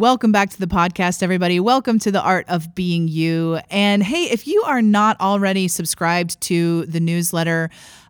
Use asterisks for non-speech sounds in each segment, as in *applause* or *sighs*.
Welcome back to the podcast, everybody. Welcome to the Art of Being You. And hey, if you are not already subscribed to the newsletter,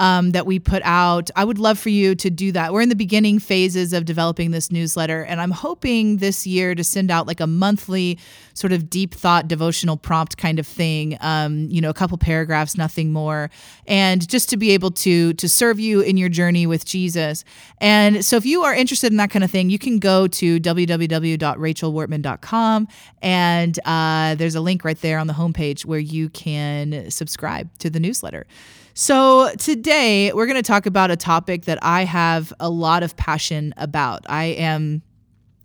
um, that we put out. I would love for you to do that. We're in the beginning phases of developing this newsletter, and I'm hoping this year to send out like a monthly sort of deep thought devotional prompt kind of thing. Um, you know, a couple paragraphs, nothing more, and just to be able to to serve you in your journey with Jesus. And so, if you are interested in that kind of thing, you can go to www.rachelwortman.com, and uh, there's a link right there on the homepage where you can subscribe to the newsletter. So, today we're going to talk about a topic that I have a lot of passion about. I am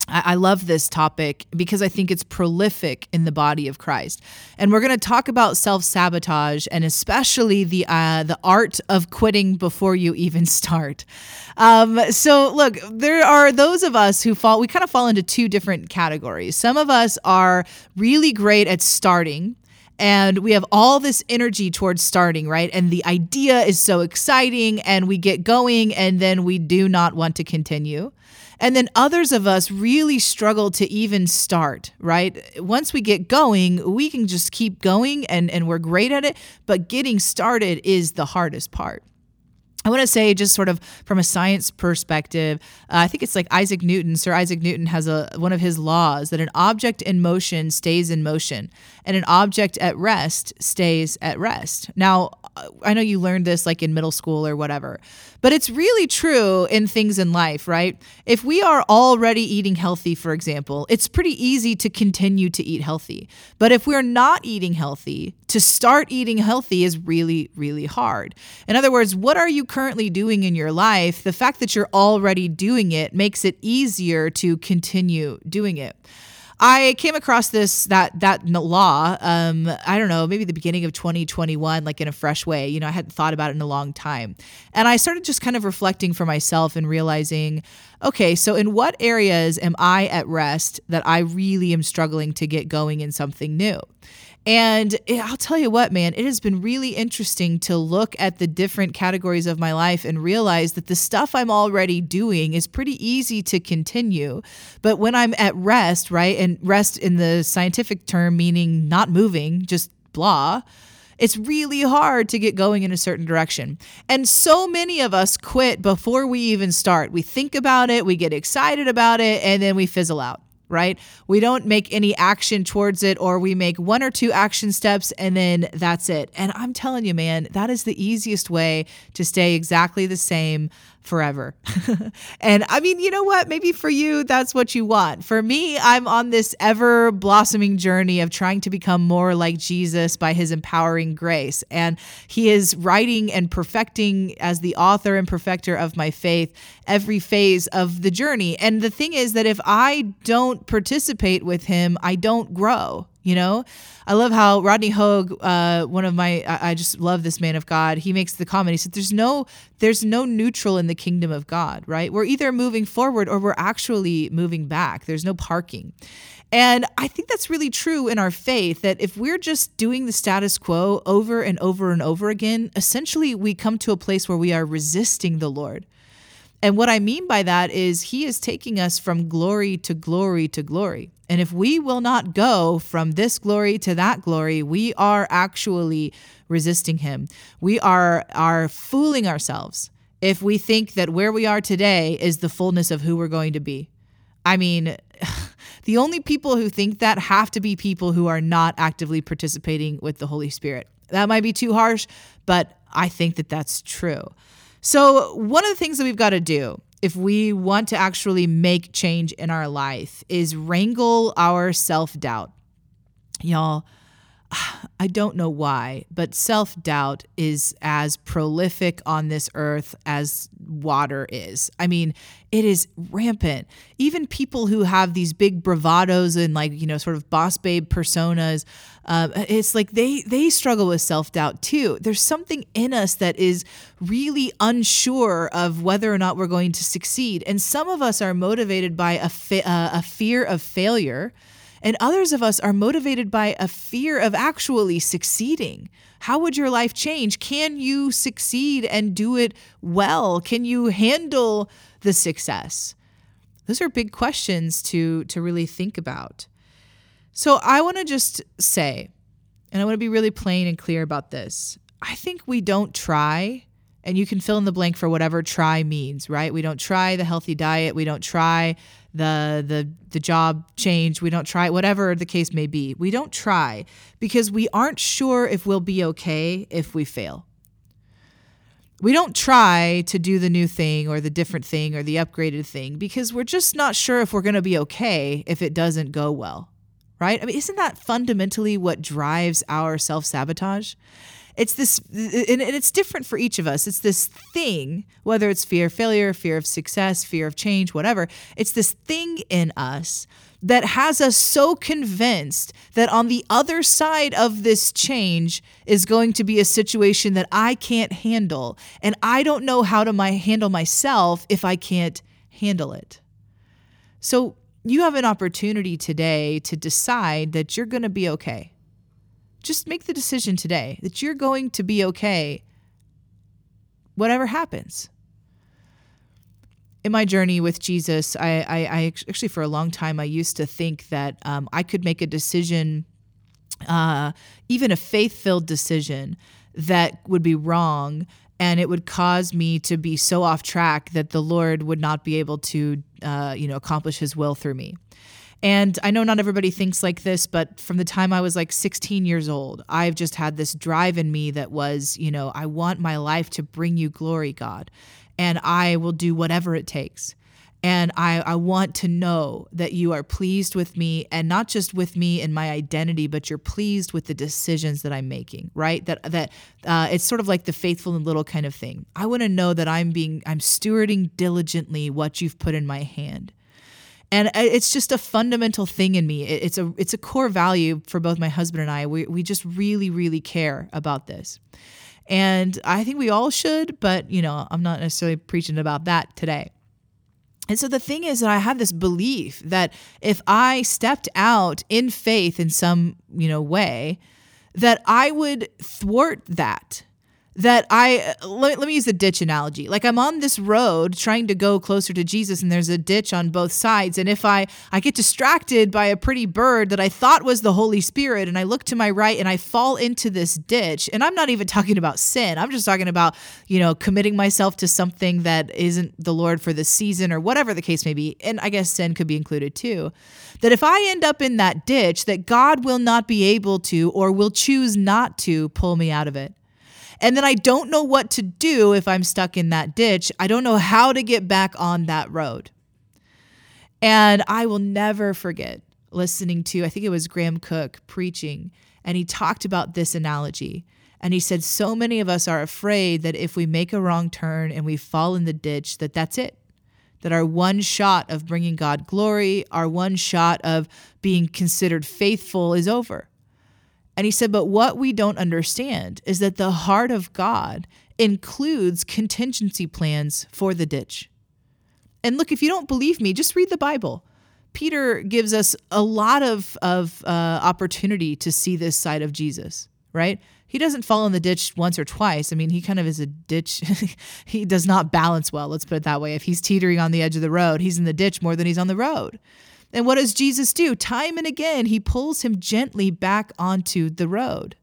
I love this topic because I think it's prolific in the body of Christ. And we're going to talk about self-sabotage and especially the uh, the art of quitting before you even *laughs* start. Um, so look, there are those of us who fall we kind of fall into two different categories. Some of us are really great at starting and we have all this energy towards starting, right? And the idea is so exciting and we get going and then we do not want to continue. And then others of us really struggle to even start, right? Once we get going, we can just keep going and, and we're great at it, but getting started is the hardest part. I want to say, just sort of from a science perspective, uh, I think it's like Isaac Newton. Sir Isaac Newton has a one of his laws that an object in motion stays in motion, and an object at rest stays at rest. Now, I know you learned this like in middle school or whatever, but it's really true in things in life, right? If we are already eating healthy, for example, it's pretty easy to continue to eat healthy. But if we're not eating healthy, to start eating healthy is really, really hard. In other words, what are you currently doing in your life? The fact that you're already doing it makes it easier to continue doing it. I came across this that that law. Um, I don't know, maybe the beginning of 2021, like in a fresh way. You know, I hadn't thought about it in a long time, and I started just kind of reflecting for myself and realizing, okay, so in what areas am I at rest that I really am struggling to get going in something new? And I'll tell you what, man, it has been really interesting to look at the different categories of my life and realize that the stuff I'm already doing is pretty easy to continue. But when I'm at rest, right, and rest in the scientific term meaning not moving, just blah, it's really hard to get going in a certain direction. And so many of us quit before we even start. We think about it, we get excited about it, and then we fizzle out right? We don't make any action towards it, or we make one or two action steps and then that's it. And I'm telling you, man, that is the easiest way to stay exactly the same forever. *laughs* and I mean, you know what? Maybe for you, that's what you want. For me, I'm on this ever blossoming journey of trying to become more like Jesus by his empowering grace. And he is writing and perfecting as the author and perfecter of my faith every phase of the journey. And the thing is that if I don't participate with him, I don't grow. You know, I love how Rodney Hogue, uh, one of my, I, I just love this man of God. He makes the comment. He said, "There's no, there's no neutral in the kingdom of God, right? We're either moving forward or we're actually moving back. There's no parking." And I think that's really true in our faith that if we're just doing the status quo over and over and over again, essentially we come to a place where we are resisting the Lord. And what I mean by that is he is taking us from glory to glory to glory. And if we will not go from this glory to that glory, we are actually resisting him. We are are fooling ourselves if we think that where we are today is the fullness of who we're going to be. I mean, *laughs* the only people who think that have to be people who are not actively participating with the Holy Spirit. That might be too harsh, but I think that that's true. So, one of the things that we've got to do if we want to actually make change in our life is wrangle our self doubt. Y'all, *sighs* I don't know why, but self doubt is as prolific on this earth as water is. I mean, it is rampant. Even people who have these big bravados and, like, you know, sort of boss babe personas, Um, it's like they they struggle with self doubt too. There's something in us that is really unsure of whether or not we're going to succeed, and some of us are motivated by a fa- uh, a fear of failure, and others of us are motivated by a fear of actually succeeding. How would your life change? Can you succeed and do it well? Can you handle the success? Those are big questions to to really think about. So I want to just say, and I want to be really plain and clear about this. I think we don't try, and you can fill in the blank for whatever try means, right? We don't try the healthy diet, we don't try the the the job change, we don't try whatever the case may be. We don't try because we aren't sure if we'll be okay if we fail. We don't try to do the new thing or the different thing or the upgraded thing because we're just not sure if we're going to be okay if it doesn't go well right? I mean, isn't that fundamentally what drives our self sabotage? It's this, and it's different for each of us. It's this thing, whether it's fear of failure, fear of success, fear of change, whatever. It's this thing in us that has us so convinced that on the other side of this change is going to be a situation that I can't handle. And I don't know how to my, handle myself if I can't handle it. So you have an opportunity today to decide that you're going to be okay. Just make the decision today that you're going to be okay, whatever happens. In my journey with Jesus, I, I, I actually, for a long time, I used to think that um, I could make a decision, uh, even a faith filled decision, that would be wrong and it would cause me to be so off track that the Lord would not be able to, uh, you know, accomplish His will through me. And I know not everybody thinks like this, but from the time I was like 16 years old, I've just had this drive in me that was, you know, I want my life to bring you glory, God, and I will do whatever it takes. And I, I want to know that you are pleased with me and not just with me and my identity, but you're pleased with the decisions that I'm making, right? That that uh, it's sort of like the faithful and little kind of thing. I want to know that I'm being I'm stewarding diligently what you've put in my hand. And it's just a fundamental thing in me. It's a it's a core value for both my husband and I. We we just really really care about this. And I think we all should, but you know, I'm not necessarily preaching about that today. And so the thing is that I had this belief that if I stepped out in faith in some, you know, way, that I would thwart that that I let, let me use the ditch analogy. Like I'm on this road trying to go closer to Jesus and there's a ditch on both sides and if I I get distracted by a pretty bird that I thought was the Holy Spirit and I look to my right and I fall into this ditch and I'm not even talking about sin. I'm just talking about, you know, committing myself to something that isn't the Lord for the season or whatever the case may be. And I guess sin could be included too. That if I end up in that ditch that God will not be able to or will choose not to pull me out of it. And then I don't know what to do if I'm stuck in that ditch. I don't know how to get back on that road. And I will never forget listening to, I think it was Graham Cooke preaching, and he talked about this analogy. And he said, So many of us are afraid that if we make a wrong turn and we fall in the ditch, that that's it. That our one shot of bringing God glory, our one shot of being considered faithful is over. And he said, But what we don't understand is that the heart of God includes contingency plans for the ditch. And look, if you don't believe me, just read the Bible. Peter gives us a lot of, of uh, opportunity to see this side of Jesus, right? He doesn't fall in the ditch once or twice. I mean, he kind of is a ditch. *laughs* he does not balance well, let's put it that way. If he's teetering on the edge of the road, he's in the ditch more than he's on the road. And what does Jesus do? Time and again, he pulls him gently back onto the road.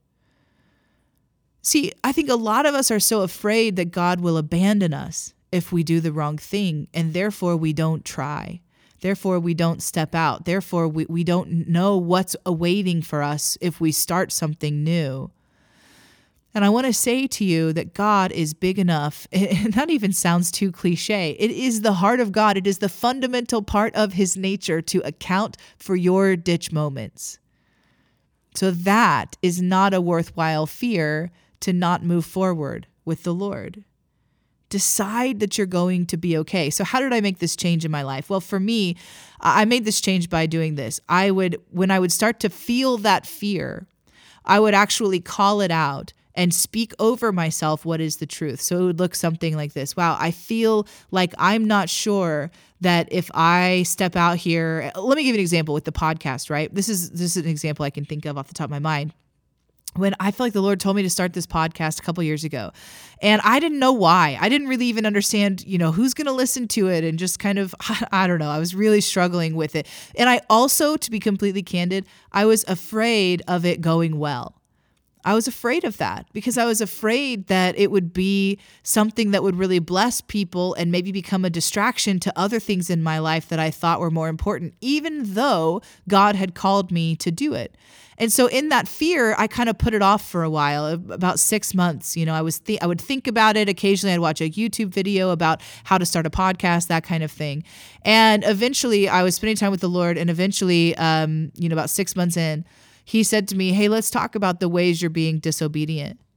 See, I think a lot of us are so afraid that God will abandon us if we do the wrong thing, and therefore we don't try. Therefore, we don't step out. Therefore, we, we don't know what's awaiting for us if we start something new. And I want to say to you that God is big enough, *laughs* and that even sounds too cliche. It is the heart of God, it is the fundamental part of his nature to account for your ditch moments. So that is not a worthwhile fear to not move forward with the Lord. Decide that you're going to be okay. So, how did I make this change in my life? Well, for me, I made this change by doing this. I would, when I would start to feel that fear, I would actually call it out and speak over myself what is the truth. So it would look something like this Wow, I feel like I'm not sure that if I step out here, let me give you an example with the podcast, right? This is this is an example I can think of off the top of my mind when I feel like the Lord told me to start this podcast a couple years ago. And I didn't know why. I didn't really even understand, you know, who's going to listen to it and just kind of, *laughs* I don't know. I was really struggling with it. And I also, to be completely candid, I was afraid of it going well. I was afraid of that because I was afraid that it would be something that would really bless people and maybe become a distraction to other things in my life that I thought were more important, even though God had called me to do it. And so in that fear, I kind of put it off for a while, about 6 months, you know, I was th- I would think about it, occasionally I'd watch a YouTube video about how to start a podcast, that kind of thing. And eventually I was spending time with the Lord and eventually um, you know, about 6 months in, he said to me, Hey, let's talk about the ways you're being disobedient. *laughs*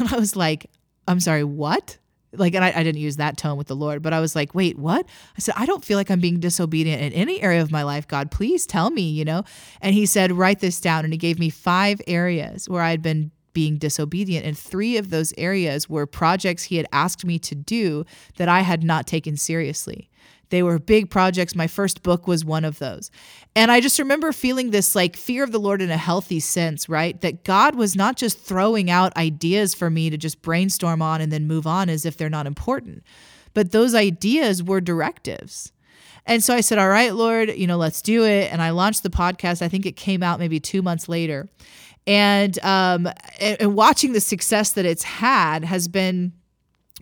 And I was like, I'm sorry, what? Like, and I, I, didn't use that tone with the Lord, but I was like, wait, what? I said, I don't feel like I'm being disobedient in any area of my life. God, please tell me, you know? And he said, write this down. And he gave me five areas where I had been being disobedient. And three of those areas were projects he had asked me to do that I had not taken seriously. They were big projects. My first book was one of those. And I just remember feeling this like fear of the Lord in a healthy sense, right? That God was not just throwing out ideas for me to just brainstorm on and then move on as if they're not important, but those ideas were directives. And so I said, All right, Lord, you know, let's do it. And I launched the podcast. I think it came out maybe two months later. And um, and watching the success that it's had has been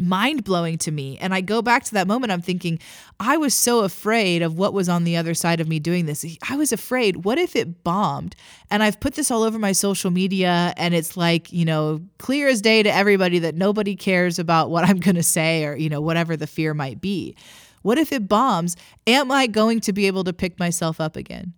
mind blowing to me. And I go back to that moment, I'm thinking, I was so afraid of what was on the other side of me doing this. I was afraid, what if it bombed? And I've put this all over my social media, and it's like, you know, clear as day to everybody that nobody cares about what I'm going to say or, you know, whatever the fear might be. What if it bombs? Am I going to be able to pick myself up again?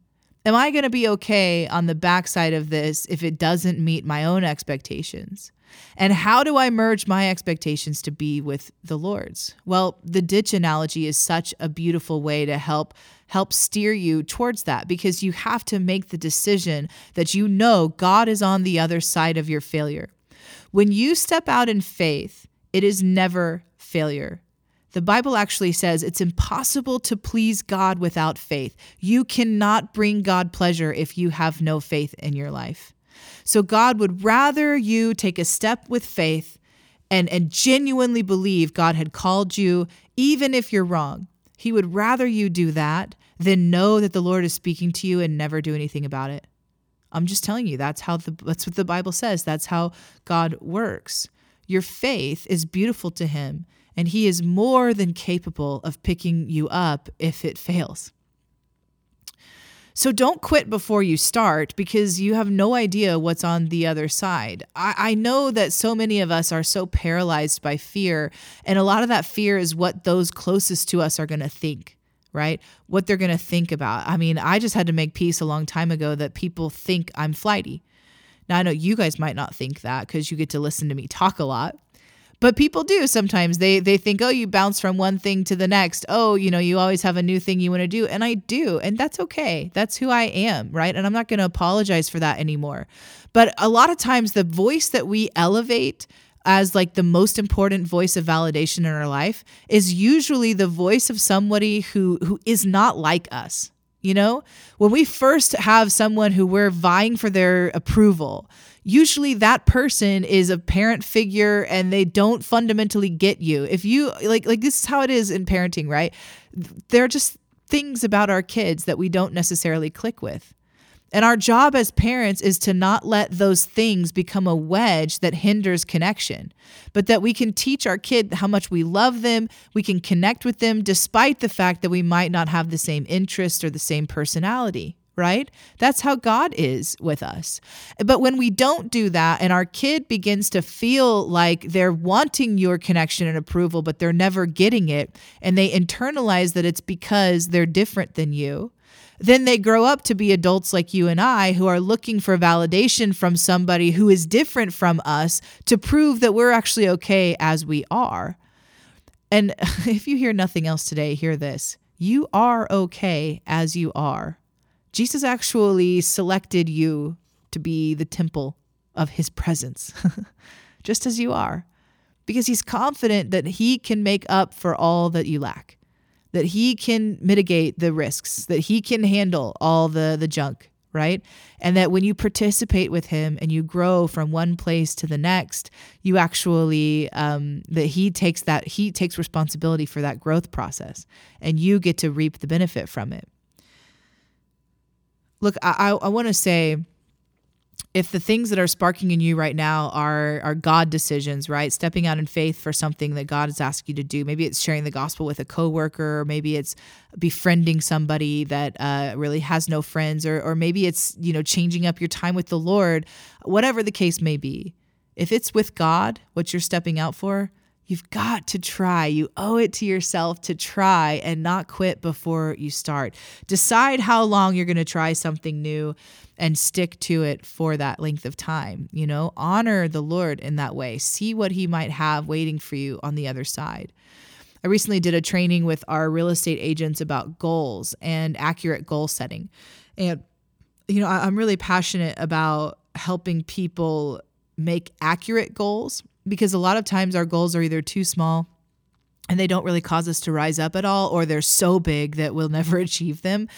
Am I going to be okay on the backside of this if it doesn't meet my own expectations? And how do I merge my expectations to be with the Lord's? Well, the ditch analogy is such a beautiful way to help help steer you towards that because you have to make the decision that you know God is on the other side of your failure. When you step out in faith, it is never failure. The Bible actually says it's impossible to please God without faith. You cannot bring God pleasure if you have no faith in your life. So God would rather you take a step with faith and, and genuinely believe God had called you, even if you're wrong. He would rather you do that than know that the Lord is speaking to you and never do anything about it. I'm just telling you, that's how the that's what the Bible says. That's how God works. Your faith is beautiful to him, and he is more than capable of picking you up if it fails. So don't quit before you start because you have no idea what's on the other side. I, I, know that so many of us are so paralyzed by fear, and a lot of that fear is what those closest to us are going to think, right? What they're going to think about. I mean, I just had to make peace a long time ago that people think I'm flighty. Now, I know you guys might not think that because you get to listen to me talk a lot but people do sometimes. They they think oh you bounce from one thing to the next. Oh you know you always have a new thing you want to do. And i do and that's okay. That's who i am right? And i'm not going to apologize for that anymore. But a lot of times the voice that we elevate as like the most important voice of validation in our life is usually the voice of somebody who who is not like us you know? When we first have someone who we're vying for their approval usually that person is a parent figure and they don't fundamentally get you. If you like like this is how it is in parenting, right? There are just things about our kids that we don't necessarily click with. And our job as parents is to not let those things become a wedge that hinders connection, but that we can teach our kid how much we love them, we can connect with them despite the fact that we might not have the same interest or the same personality right? That's how God is with us. But when we don't do that and our kid begins to feel like they're wanting your connection and approval, but they're never getting it, and they internalize that it's because they're different than you, then they grow up to be adults like you and I who are looking for validation from somebody who is different from us to prove that we're actually okay as we are. And *laughs* if you hear nothing else today, hear this. You are okay as you are. Jesus actually selected you to be the temple of his presence, *laughs* just as you are, because he's confident that he can make up for all that you lack, that he can mitigate the risks, that he can handle all the, the junk, right? And that when you participate with him and you grow from one place to the next, you actually, um, that he takes that, he takes responsibility for that growth process and you get to reap the benefit from it. Look, I, I want to say, if the things that are sparking in you right now are are God decisions, right? Stepping out in faith for something that God has asked you to do. Maybe it's sharing the gospel with a coworker, or maybe it's befriending somebody that uh, really has no friends, or or maybe it's you know changing up your time with the Lord. Whatever the case may be, if it's with God, what you're stepping out for, You've got to try. You owe it to yourself to try and not quit before you start. Decide how long you're going to try something new and stick to it for that length of time. You know, honor the Lord in that way. See what He might have waiting for you on the other side. I recently did a training with our real estate agents about goals and accurate goal setting. And, you know, I'm really passionate about helping people make accurate goals because a lot of times our goals are either too small and they don't really cause us to rise up at all, or they're so big that we'll *laughs* never achieve them.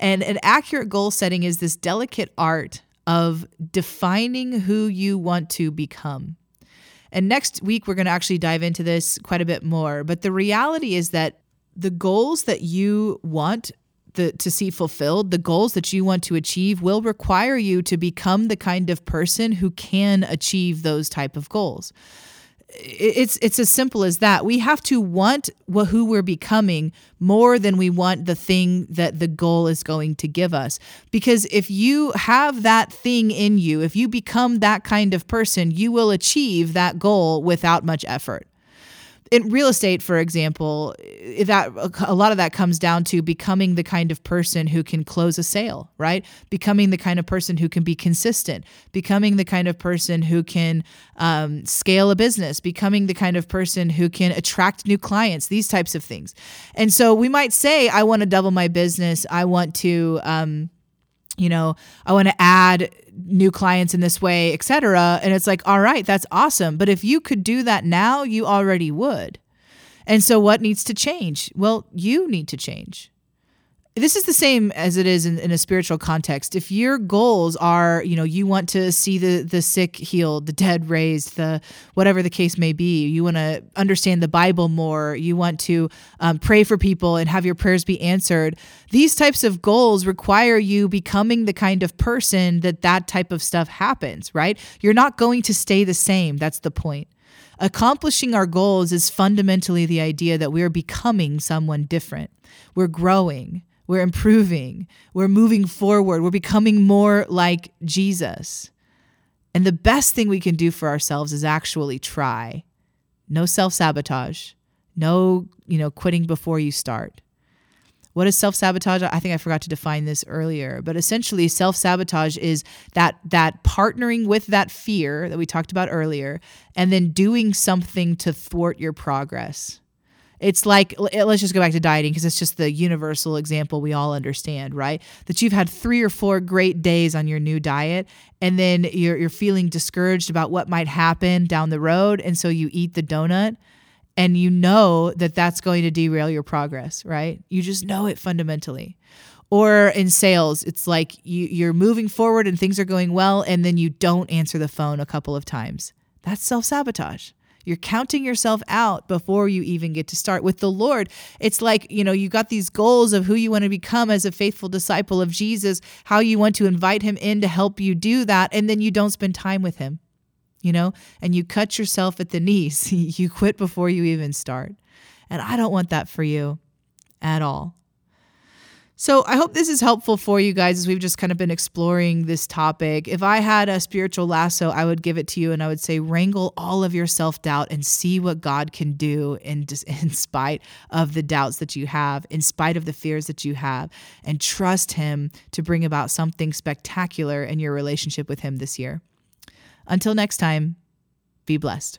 And an accurate goal setting is this delicate art of defining who you want to become. And next week, we're going to actually dive into this quite a bit more. But the reality is that the goals that you want the, to see fulfilled, the goals that you want to achieve will require you to become the kind of person who can achieve those type of goals. It's it's as simple as that. We have to want who we're becoming more than we want the thing that the goal is going to give us. Because if you have that thing in you, if you become that kind of person, you will achieve that goal without much effort in real estate, for example, that a lot of that comes down to becoming the kind of person who can close a sale, right? Becoming the kind of person who can be consistent, becoming the kind of person who can um, scale a business, becoming the kind of person who can attract new clients, these types of things. And so we might say, I want to double my business. I want to, um, you know, I want to add new clients in this way, etc. And it's like, all right, that's awesome. But if you could do that now, you already would. And so what needs to change? Well, you need to change this is the same as it is in, in, a spiritual context. If your goals are, you know, you want to see the the sick healed, the dead raised, the whatever the case may be, you want to understand the Bible more, you want to um, pray for people and have your prayers be answered. These types of goals require you becoming the kind of person that that type of stuff happens. Right? You're not going to stay the same. That's the point. Accomplishing our goals is fundamentally the idea that we're becoming someone different. We're growing we're improving. We're moving forward. We're becoming more like Jesus. And the best thing we can do for ourselves is actually try. No self-sabotage. No, you know, quitting before you start. What is self-sabotage? I think I forgot to define this earlier, but essentially self-sabotage is that that partnering with that fear that we talked about earlier and then doing something to thwart your progress. It's like eh, let's just go back to dieting because it's just the universal example we all understand, right? That you've had 3 or 4 great days on your new diet and then you're you're feeling discouraged about what might happen down the road and so you eat the donut and you know that that's going to derail your progress, right? You just know it fundamentally. Or in sales, it's like you, you're moving forward and things are going well, and then you don't answer the phone a couple of times. That's self sabotage. You're counting yourself out before you even get to start. With the Lord, it's like, you know, you got these goals of who you want to become as a faithful disciple of Jesus, how you want to invite him in to help you do that, and then you don't spend time with him, you know, and you cut yourself at the knees. *laughs* you quit before you even start. And I don't want that for you at all. So I hope this is helpful for you guys as we've just kind of been exploring this topic. If I had a spiritual lasso, I would give it to you and I would say wrangle all of your self-doubt and see what God can do in *laughs* in spite of the doubts that you have, in spite of the fears that you have, and trust him to bring about something spectacular in your relationship with him this year. Until next time, be blessed.